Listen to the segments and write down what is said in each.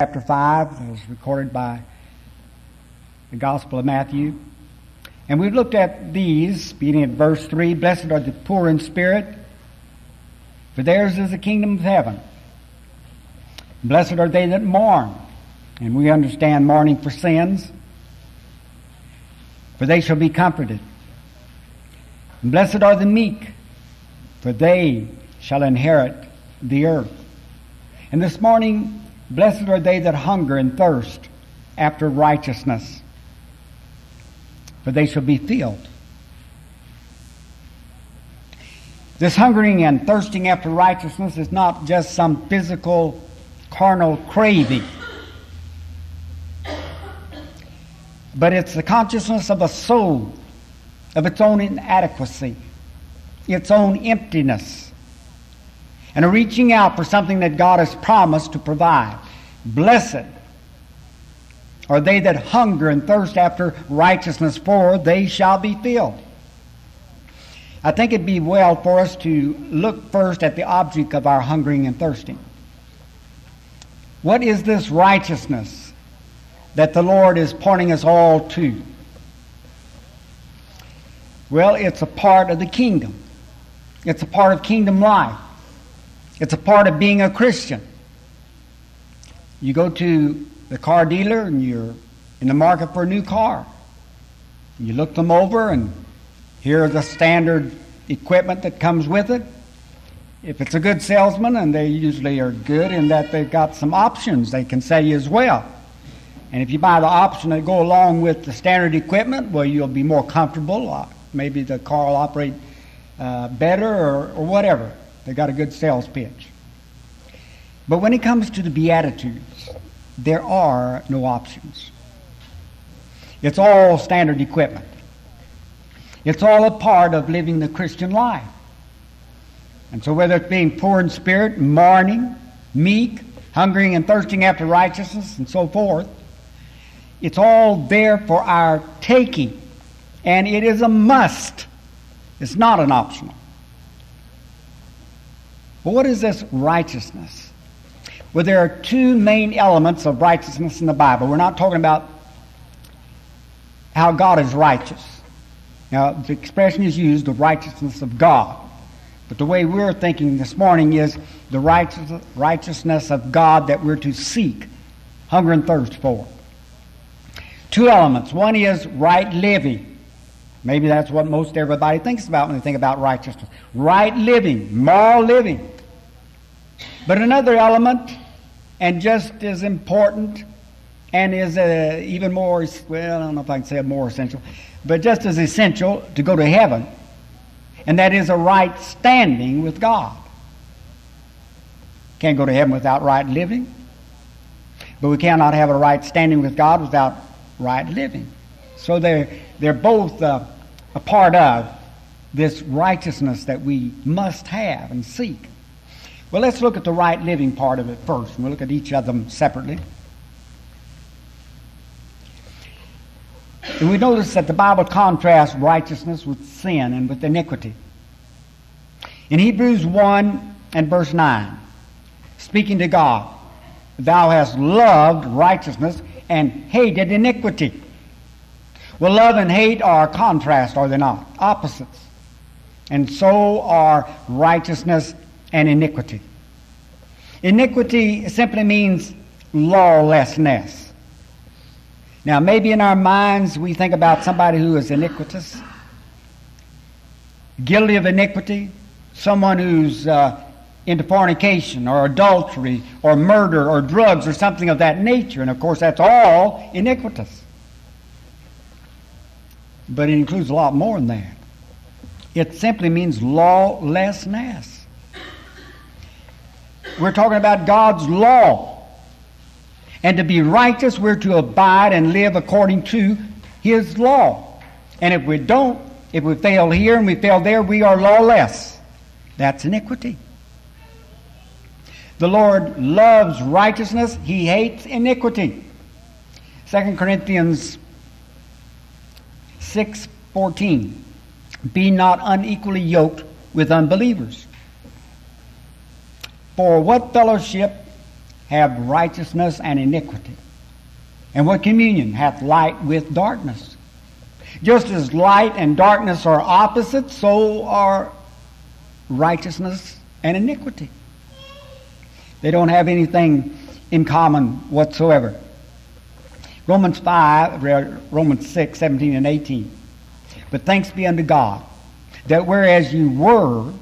chapter 5, as recorded by the Gospel of Matthew. And we've looked at these, beginning at verse 3 Blessed are the poor in spirit, for theirs is the kingdom of heaven. Blessed are they that mourn, and we understand mourning for sins, for they shall be comforted. And blessed are the meek, for they shall inherit the earth. And this morning, blessed are they that hunger and thirst after righteousness, for they shall be filled. This hungering and thirsting after righteousness is not just some physical, carnal craving, but it's the consciousness of a soul of its own inadequacy, its own emptiness, and reaching out for something that God has promised to provide. Blessed are they that hunger and thirst after righteousness, for they shall be filled. I think it'd be well for us to look first at the object of our hungering and thirsting. What is this righteousness that the Lord is pointing us all to? Well, it's a part of the kingdom. It's a part of kingdom life. It's a part of being a Christian. You go to the car dealer and you're in the market for a new car. You look them over and here are the standard equipment that comes with it. If it's a good salesman, and they usually are good in that they've got some options they can sell you as well. And if you buy the option that go along with the standard equipment, well, you'll be more comfortable. Uh, maybe the car will operate uh, better or, or whatever. They got a good sales pitch. But when it comes to the Beatitudes, there are no options. It's all standard equipment. It's all a part of living the Christian life. And so, whether it's being poor in spirit, mourning, meek, hungering and thirsting after righteousness, and so forth, it's all there for our taking. And it is a must. It's not an optional. But what is this righteousness? Well, there are two main elements of righteousness in the Bible. We're not talking about how God is righteous. Now, the expression is used, the righteousness of God. But the way we're thinking this morning is the righteous, righteousness of God that we're to seek, hunger and thirst for. Two elements. One is right living. Maybe that's what most everybody thinks about when they think about righteousness. Right living, moral living. But another element, and just as important, and is uh, even more, well, I don't know if I can say more essential, but just as essential to go to heaven, and that is a right standing with God. Can't go to heaven without right living, but we cannot have a right standing with God without right living. So they're, they're both uh, a part of this righteousness that we must have and seek. Well, let's look at the right living part of it first, and we'll look at each of them separately. And we notice that the Bible contrasts righteousness with sin and with iniquity. In Hebrews 1 and verse 9, speaking to God, Thou hast loved righteousness and hated iniquity. Well, love and hate are contrast, are they not? Opposites. And so are righteousness and iniquity. Iniquity simply means lawlessness. Now, maybe in our minds we think about somebody who is iniquitous, guilty of iniquity, someone who's uh, into fornication or adultery or murder or drugs or something of that nature. And of course, that's all iniquitous. But it includes a lot more than that. It simply means lawlessness. We're talking about God's law. And to be righteous, we're to abide and live according to His law. And if we don't, if we fail here and we fail there, we are lawless. That's iniquity. The Lord loves righteousness, He hates iniquity. 2 Corinthians 6:14 Be not unequally yoked with unbelievers. For what fellowship have righteousness and iniquity? And what communion hath light with darkness? Just as light and darkness are opposites, so are righteousness and iniquity. They don't have anything in common whatsoever. Romans 5, Romans 6, 17 and 18. But thanks be unto God, that whereas you were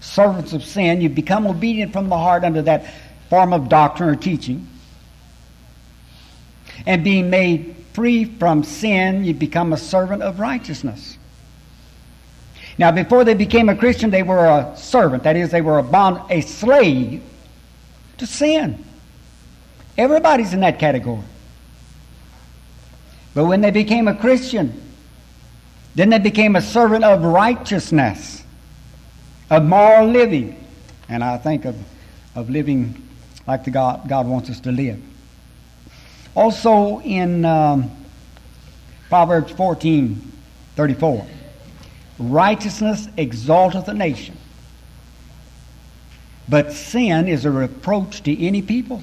servants of sin, you become obedient from the heart under that form of doctrine or teaching. And being made free from sin, you become a servant of righteousness. Now, before they became a Christian, they were a servant. That is, they were a bond, a slave to sin. Everybody's in that category. But when they became a Christian, then they became a servant of righteousness, of moral living. And I think of, of living like the God, God wants us to live. Also in um, Proverbs 14 34, righteousness exalteth a nation, but sin is a reproach to any people.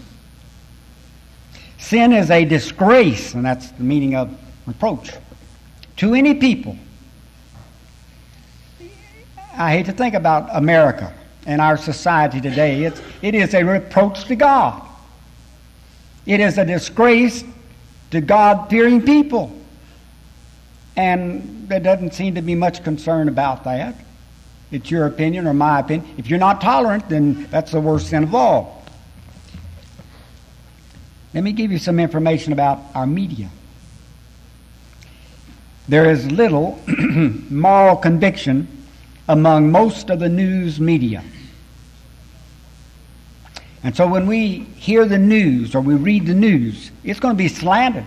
Sin is a disgrace, and that's the meaning of reproach, to any people. I hate to think about America and our society today. It's, it is a reproach to God. It is a disgrace to God fearing people. And there doesn't seem to be much concern about that. It's your opinion or my opinion. If you're not tolerant, then that's the worst sin of all. Let me give you some information about our media. There is little moral conviction among most of the news media. And so when we hear the news or we read the news, it's going to be slanted.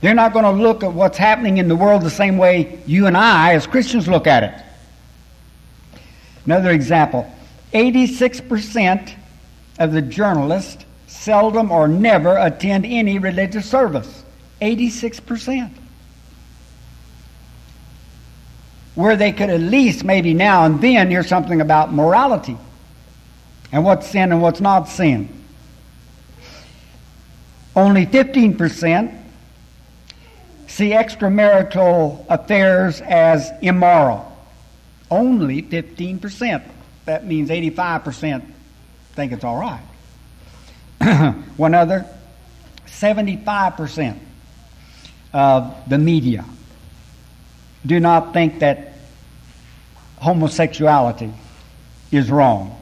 They're not going to look at what's happening in the world the same way you and I, as Christians, look at it. Another example 86% of the journalists seldom or never attend any religious service. 86%. Where they could at least, maybe now and then, hear something about morality and what's sin and what's not sin. Only 15% see extramarital affairs as immoral. Only 15%. That means 85% think it's all right. One other, 75% of the media do not think that homosexuality is wrong.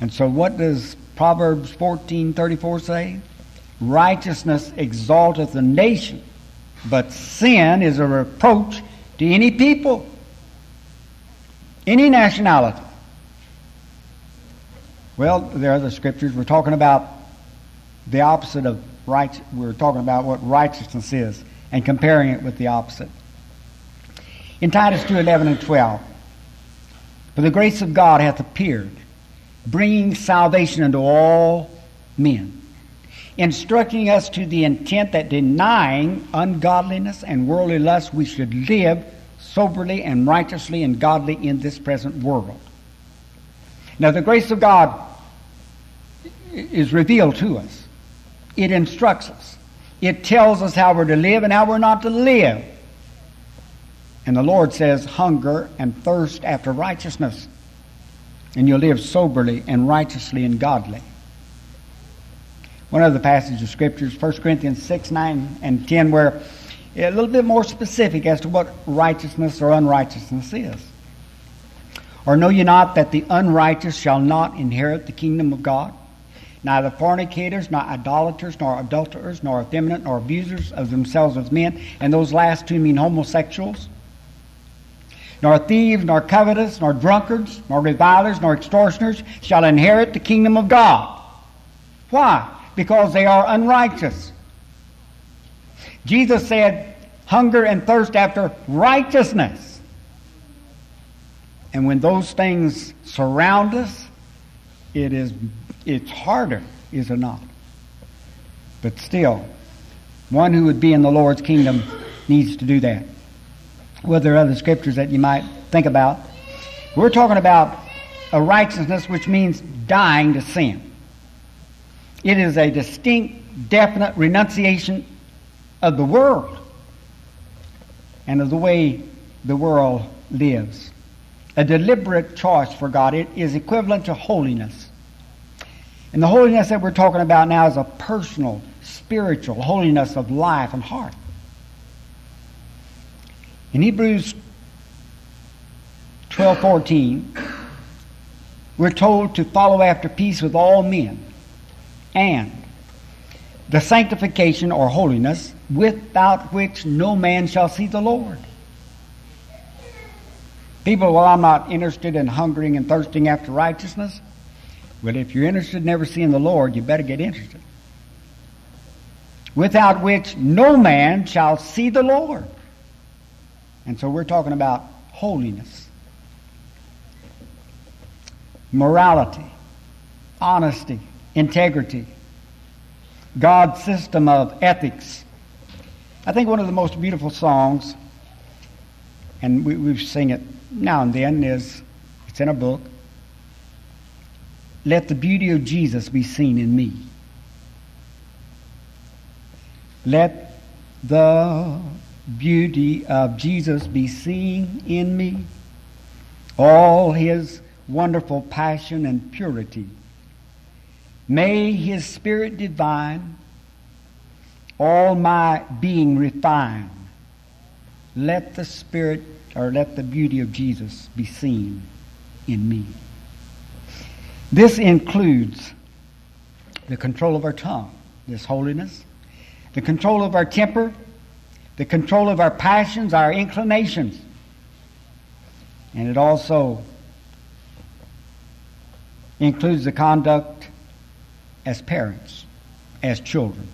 And so what does Proverbs 14:34 say? Righteousness exalteth a nation, but sin is a reproach to any people, any nationality. Well, there are the scriptures. We're talking about the opposite of right. We're talking about what righteousness is and comparing it with the opposite. In Titus 2 11 and 12, for the grace of God hath appeared, bringing salvation unto all men, instructing us to the intent that denying ungodliness and worldly lust, we should live soberly and righteously and godly in this present world. Now, the grace of God is revealed to us. It instructs us. It tells us how we're to live and how we're not to live. And the Lord says, hunger and thirst after righteousness, and you'll live soberly and righteously and godly. One other passage of scriptures, 1 Corinthians 6, 9, and 10, where a little bit more specific as to what righteousness or unrighteousness is. Or know ye not that the unrighteous shall not inherit the kingdom of God? Neither fornicators, nor idolaters, nor adulterers, nor effeminate, nor abusers of themselves as men, and those last two mean homosexuals, nor thieves, nor covetous, nor drunkards, nor revilers, nor extortioners shall inherit the kingdom of God. Why? Because they are unrighteous. Jesus said, hunger and thirst after righteousness. And when those things surround us, it is it's harder, is it not? But still, one who would be in the Lord's kingdom needs to do that. Well, there are other scriptures that you might think about. We're talking about a righteousness which means dying to sin. It is a distinct, definite renunciation of the world and of the way the world lives. A deliberate choice for God. It is equivalent to holiness. And the holiness that we're talking about now is a personal, spiritual holiness of life and heart. In Hebrews 12:14, we're told to follow after peace with all men and the sanctification or holiness without which no man shall see the Lord. People, well, I'm not interested in hungering and thirsting after righteousness. Well, if you're interested in never seeing the Lord, you better get interested. Without which no man shall see the Lord. And so we're talking about holiness, morality, honesty, integrity, God's system of ethics. I think one of the most beautiful songs, and we, we sing it now and then, is it's in a book. Let the beauty of Jesus be seen in me. Let the beauty of Jesus be seen in me. All his wonderful passion and purity May His Spirit divine all my being refine. Let the Spirit or let the beauty of Jesus be seen in me. This includes the control of our tongue, this holiness, the control of our temper, the control of our passions, our inclinations. And it also includes the conduct as parents, as children,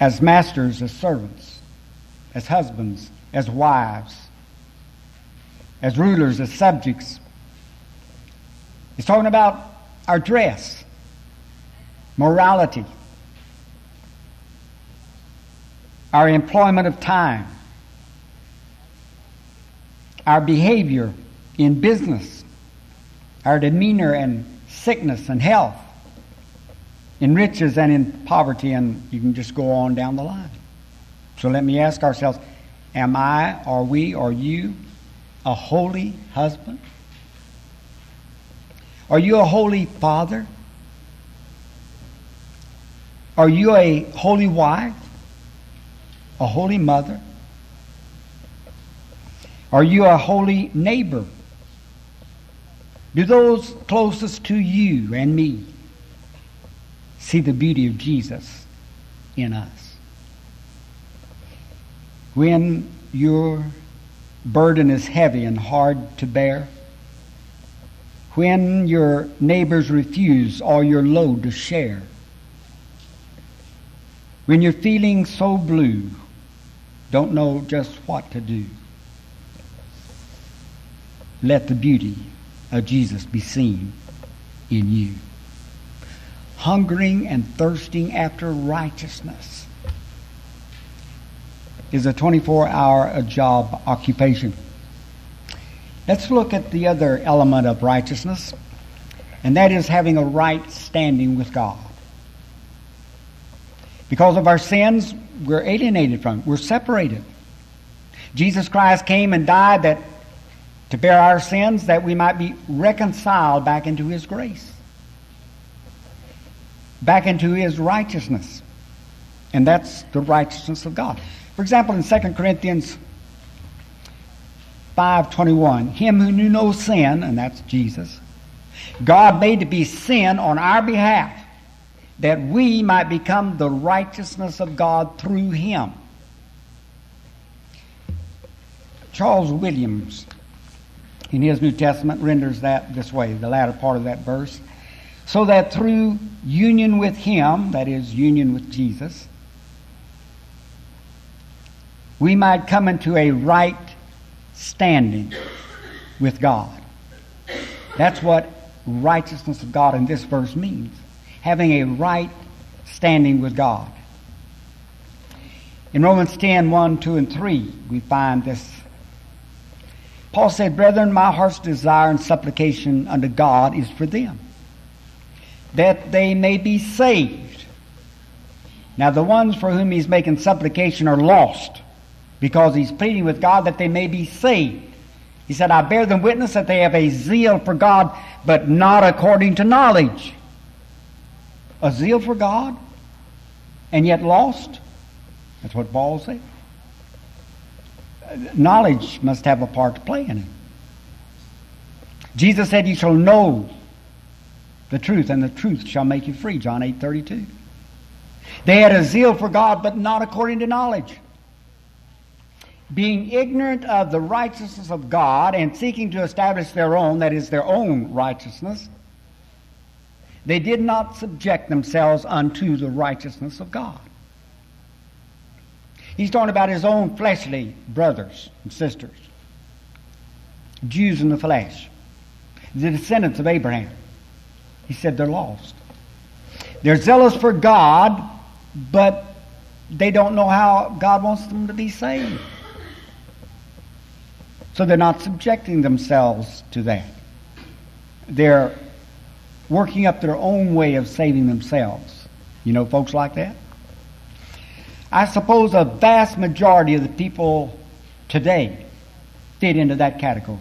as masters, as servants, as husbands, as wives, as rulers, as subjects. He's talking about our dress, morality, our employment of time, our behavior in business, our demeanor and sickness and health, in riches and in poverty, and you can just go on down the line. So let me ask ourselves Am I, are we, are you a holy husband? Are you a holy father? Are you a holy wife? A holy mother? Are you a holy neighbor? Do those closest to you and me see the beauty of Jesus in us? When your burden is heavy and hard to bear, when your neighbors refuse all your load to share, when you're feeling so blue, don't know just what to do, let the beauty of Jesus be seen in you. Hungering and thirsting after righteousness is a 24 hour job occupation. Let's look at the other element of righteousness, and that is having a right standing with God. Because of our sins, we're alienated from, we're separated. Jesus Christ came and died that to bear our sins that we might be reconciled back into His grace, back into His righteousness. And that's the righteousness of God. For example, in 2 Corinthians 5.21, Him who knew no sin, and that's Jesus, God made to be sin on our behalf, that we might become the righteousness of God through Him. Charles Williams in his New Testament renders that this way, the latter part of that verse. So that through union with him, that is, union with Jesus, we might come into a right standing with God. That's what righteousness of God in this verse means. Having a right standing with God. In Romans 10 1, 2, and 3, we find this Paul said, Brethren, my heart's desire and supplication unto God is for them, that they may be saved. Now, the ones for whom he's making supplication are lost because he's pleading with God that they may be saved. He said, I bear them witness that they have a zeal for God, but not according to knowledge. A zeal for God, and yet lost? That's what Paul said knowledge must have a part to play in it. Jesus said, You shall know the truth, and the truth shall make you free. John eight thirty two. They had a zeal for God, but not according to knowledge. Being ignorant of the righteousness of God and seeking to establish their own, that is, their own righteousness, they did not subject themselves unto the righteousness of God. He's talking about his own fleshly brothers and sisters, Jews in the flesh, the descendants of Abraham. He said they're lost. They're zealous for God, but they don't know how God wants them to be saved. So they're not subjecting themselves to that. They're working up their own way of saving themselves. You know folks like that? I suppose a vast majority of the people today fit into that category.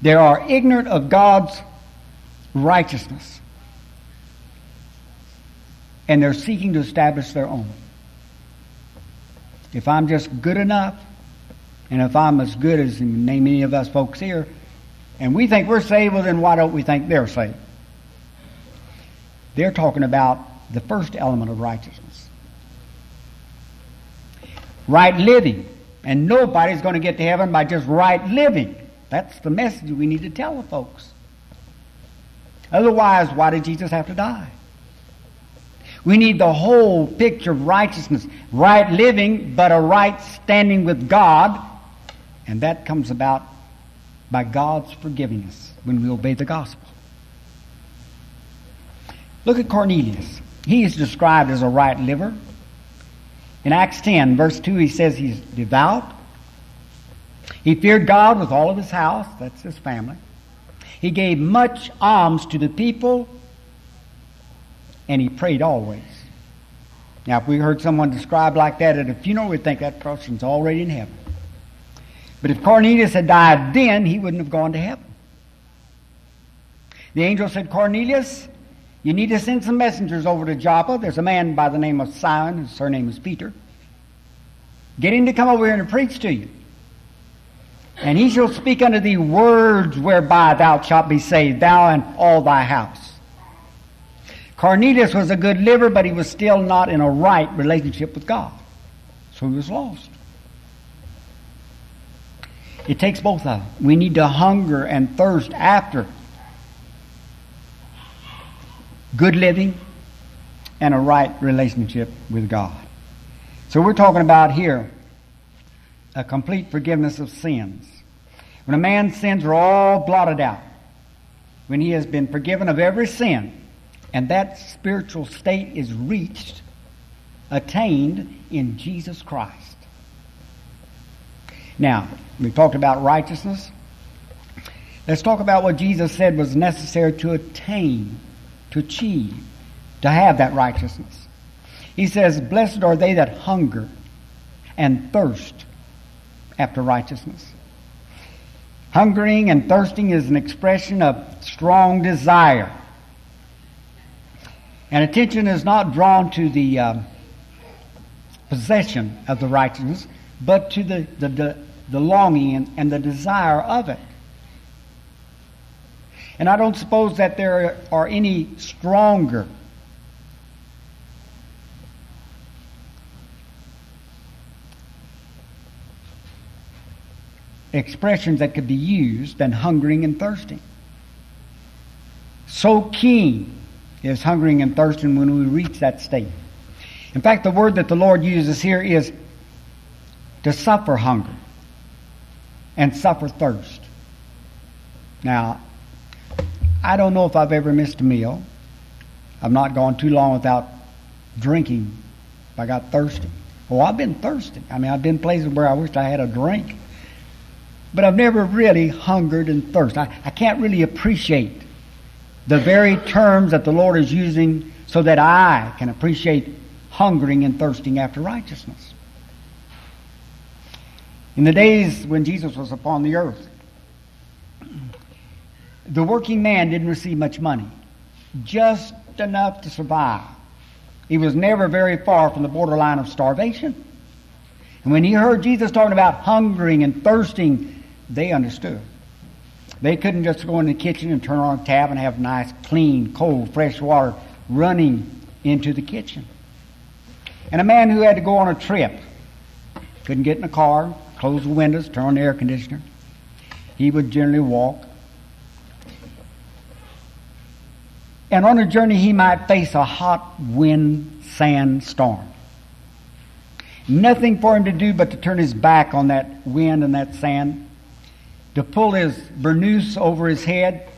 They are ignorant of God's righteousness. And they're seeking to establish their own. If I'm just good enough, and if I'm as good as name any of us folks here, and we think we're saved, well then why don't we think they're saved? They're talking about the first element of righteousness right living. And nobody's going to get to heaven by just right living. That's the message we need to tell the folks. Otherwise, why did Jesus have to die? We need the whole picture of righteousness. Right living, but a right standing with God. And that comes about by God's forgiving us when we obey the gospel. Look at Cornelius. He is described as a right liver. In Acts 10, verse 2, he says he's devout. He feared God with all of his house, that's his family. He gave much alms to the people, and he prayed always. Now, if we heard someone described like that at a funeral, we'd think that person's already in heaven. But if Cornelius had died then, he wouldn't have gone to heaven. The angel said, Cornelius, you need to send some messengers over to Joppa. There's a man by the name of Simon, his surname is Peter. Get him to come over here and preach to you. And he shall speak unto thee words whereby thou shalt be saved, thou and all thy house. Cornelius was a good liver, but he was still not in a right relationship with God. So he was lost. It takes both of them. We need to hunger and thirst after good living, and a right relationship with God. So we're talking about here a complete forgiveness of sins. When a man's sins are all blotted out, when he has been forgiven of every sin, and that spiritual state is reached, attained in Jesus Christ. Now, we talked about righteousness. Let's talk about what Jesus said was necessary to attain to achieve, to have that righteousness. He says, Blessed are they that hunger and thirst after righteousness. Hungering and thirsting is an expression of strong desire. And attention is not drawn to the um, possession of the righteousness, but to the, the, the, the longing and, and the desire of it. And I don't suppose that there are any stronger expressions that could be used than hungering and thirsting. So keen is hungering and thirsting when we reach that state. In fact, the word that the Lord uses here is to suffer hunger and suffer thirst. Now, I don't know if I've ever missed a meal. I've not gone too long without drinking I got thirsty. Oh, I've been thirsty. I mean, I've been places where I wished I had a drink. but I've never really hungered and thirsted. I, I can't really appreciate the very terms that the Lord is using so that I can appreciate hungering and thirsting after righteousness. In the days when Jesus was upon the earth, the working man didn't receive much money, just enough to survive. He was never very far from the borderline of starvation. And when he heard Jesus talking about hungering and thirsting, they understood. They couldn't just go in the kitchen and turn on a tap and have nice, clean, cold, fresh water running into the kitchen. And a man who had to go on a trip couldn't get in a car, close the windows, turn on the air conditioner. He would generally walk. And on a journey, he might face a hot wind, sand storm. Nothing for him to do but to turn his back on that wind and that sand, to pull his burnous over his head,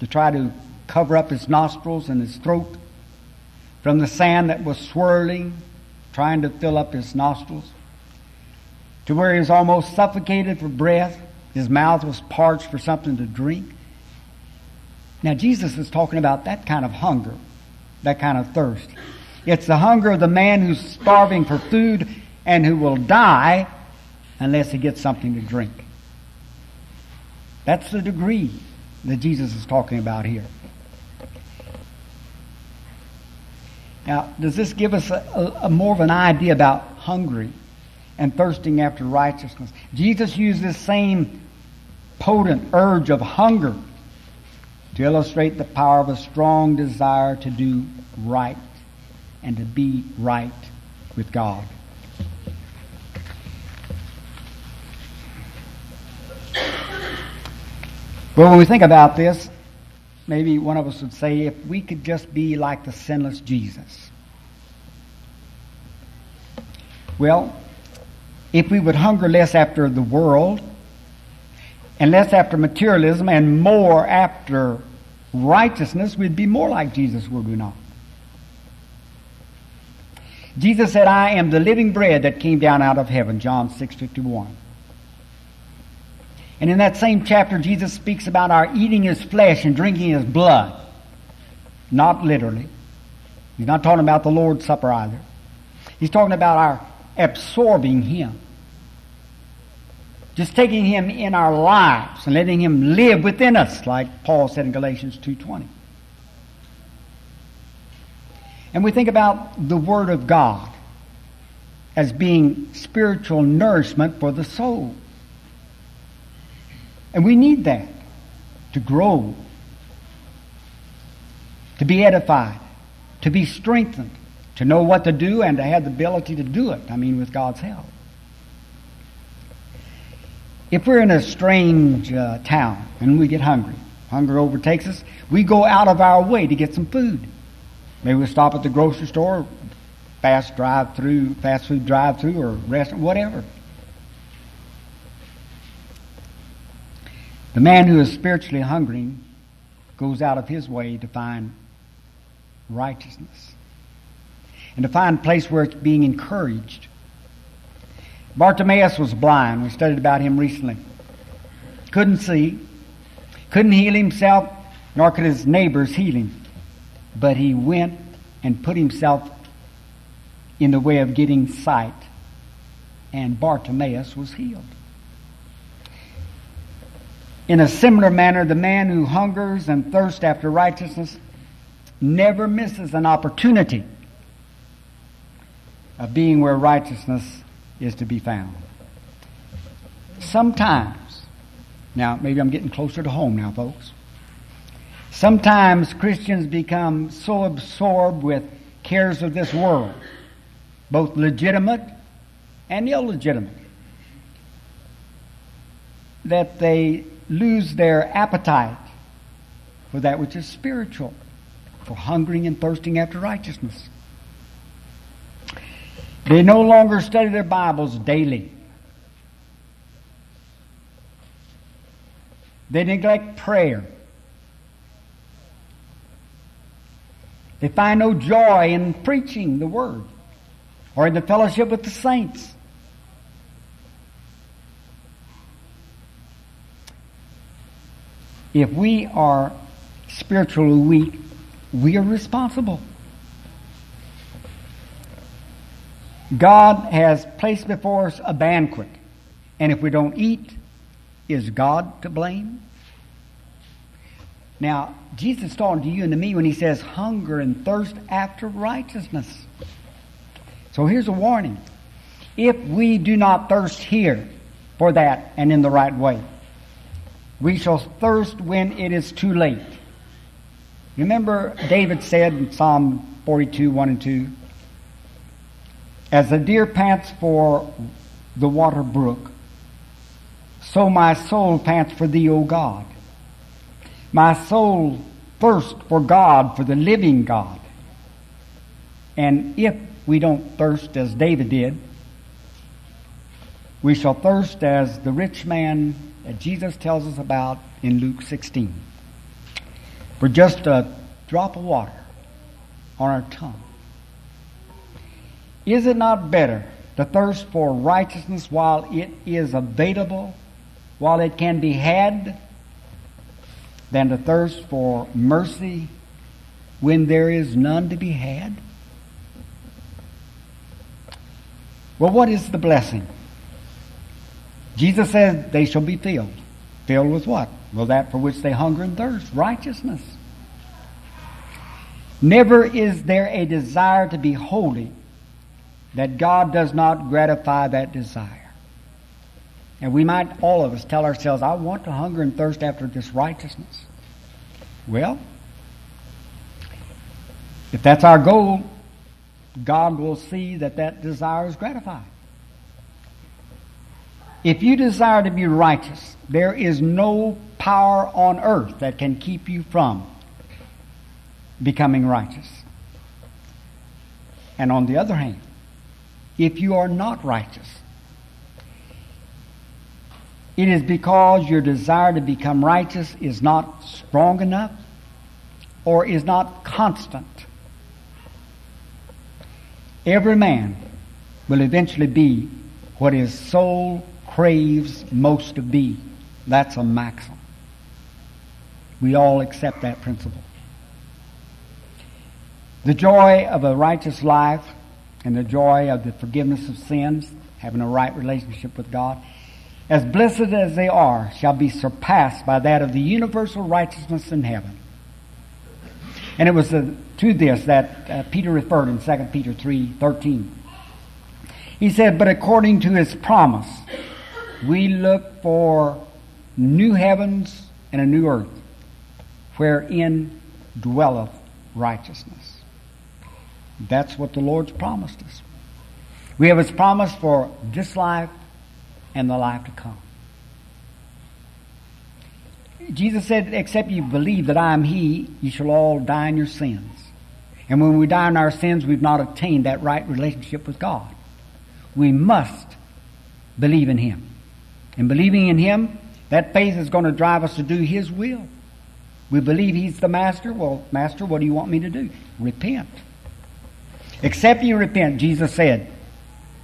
to try to cover up his nostrils and his throat from the sand that was swirling, trying to fill up his nostrils, to where he was almost suffocated for breath. His mouth was parched for something to drink. Now, Jesus is talking about that kind of hunger, that kind of thirst. It's the hunger of the man who's starving for food and who will die unless he gets something to drink. That's the degree that Jesus is talking about here. Now, does this give us a, a, a more of an idea about hungry and thirsting after righteousness? Jesus used this same potent urge of hunger to illustrate the power of a strong desire to do right and to be right with God. Well, when we think about this, maybe one of us would say, if we could just be like the sinless Jesus. Well, if we would hunger less after the world and less after materialism and more after righteousness, we'd be more like Jesus, would we not? Jesus said, I am the living bread that came down out of heaven, John 6:51. And in that same chapter, Jesus speaks about our eating his flesh and drinking his blood. Not literally. He's not talking about the Lord's Supper either. He's talking about our absorbing him. Just taking him in our lives and letting him live within us, like Paul said in Galatians 2.20. And we think about the Word of God as being spiritual nourishment for the soul. And we need that to grow, to be edified, to be strengthened, to know what to do and to have the ability to do it. I mean, with God's help. If we're in a strange uh, town and we get hungry, hunger overtakes us, we go out of our way to get some food. Maybe we'll stop at the grocery store, fast drive through, fast food drive through, or restaurant, whatever. The man who is spiritually hungry goes out of his way to find righteousness and to find a place where it's being encouraged. Bartimaeus was blind. We studied about him recently. Couldn't see, couldn't heal himself, nor could his neighbors heal him. But he went and put himself in the way of getting sight, and Bartimaeus was healed. In a similar manner, the man who hungers and thirsts after righteousness never misses an opportunity of being where righteousness is to be found. Sometimes, now maybe I'm getting closer to home now, folks. Sometimes Christians become so absorbed with cares of this world, both legitimate and illegitimate, that they lose their appetite for that which is spiritual, for hungering and thirsting after righteousness. They no longer study their Bibles daily. They neglect prayer. They find no joy in preaching the Word or in the fellowship with the saints. If we are spiritually weak, we are responsible. God has placed before us a banquet, and if we don't eat, is God to blame? Now, Jesus talking to you and to me when he says hunger and thirst after righteousness. So here's a warning. If we do not thirst here for that and in the right way, we shall thirst when it is too late. Remember, David said in Psalm 42, 1 and 2, As the deer pants for the water brook, so my soul pants for thee, O God. My soul thirsts for God, for the living God. And if we don't thirst as David did, we shall thirst as the rich man that Jesus tells us about in Luke 16. For just a drop of water on our tongue. Is it not better to thirst for righteousness while it is available, while it can be had, than to thirst for mercy when there is none to be had? Well, what is the blessing? Jesus said they shall be filled. Filled with what? Well, that for which they hunger and thirst righteousness. Never is there a desire to be holy that God does not gratify that desire. And we might, all of us, tell ourselves, I want to hunger and thirst after this righteousness. Well, if that's our goal, God will see that that desire is gratified. If you desire to be righteous, there is no power on earth that can keep you from becoming righteous. And on the other hand, if you are not righteous, it is because your desire to become righteous is not strong enough or is not constant. Every man will eventually be what his soul craves most to be. That's a maxim. We all accept that principle. The joy of a righteous life and the joy of the forgiveness of sins, having a right relationship with God, as blessed as they are, shall be surpassed by that of the universal righteousness in heaven. And it was uh, to this that uh, Peter referred in 2 Peter 3 13. He said, But according to his promise, we look for new heavens and a new earth, wherein dwelleth righteousness. That's what the Lord's promised us. We have His promise for this life and the life to come. Jesus said, Except you believe that I am He, you shall all die in your sins. And when we die in our sins, we've not attained that right relationship with God. We must believe in Him. And believing in Him, that faith is going to drive us to do His will. We believe He's the Master. Well, Master, what do you want me to do? Repent. Except you repent, Jesus said,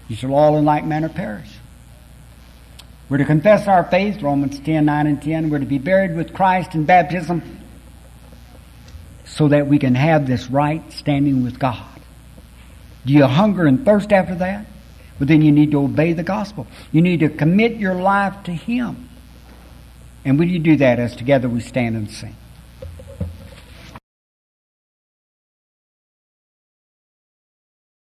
you shall all in like manner perish. We're to confess our faith, Romans 10, 9 and 10. We're to be buried with Christ in baptism so that we can have this right standing with God. Do you hunger and thirst after that? Well, then you need to obey the gospel. You need to commit your life to Him. And when you do that as together we stand and sing?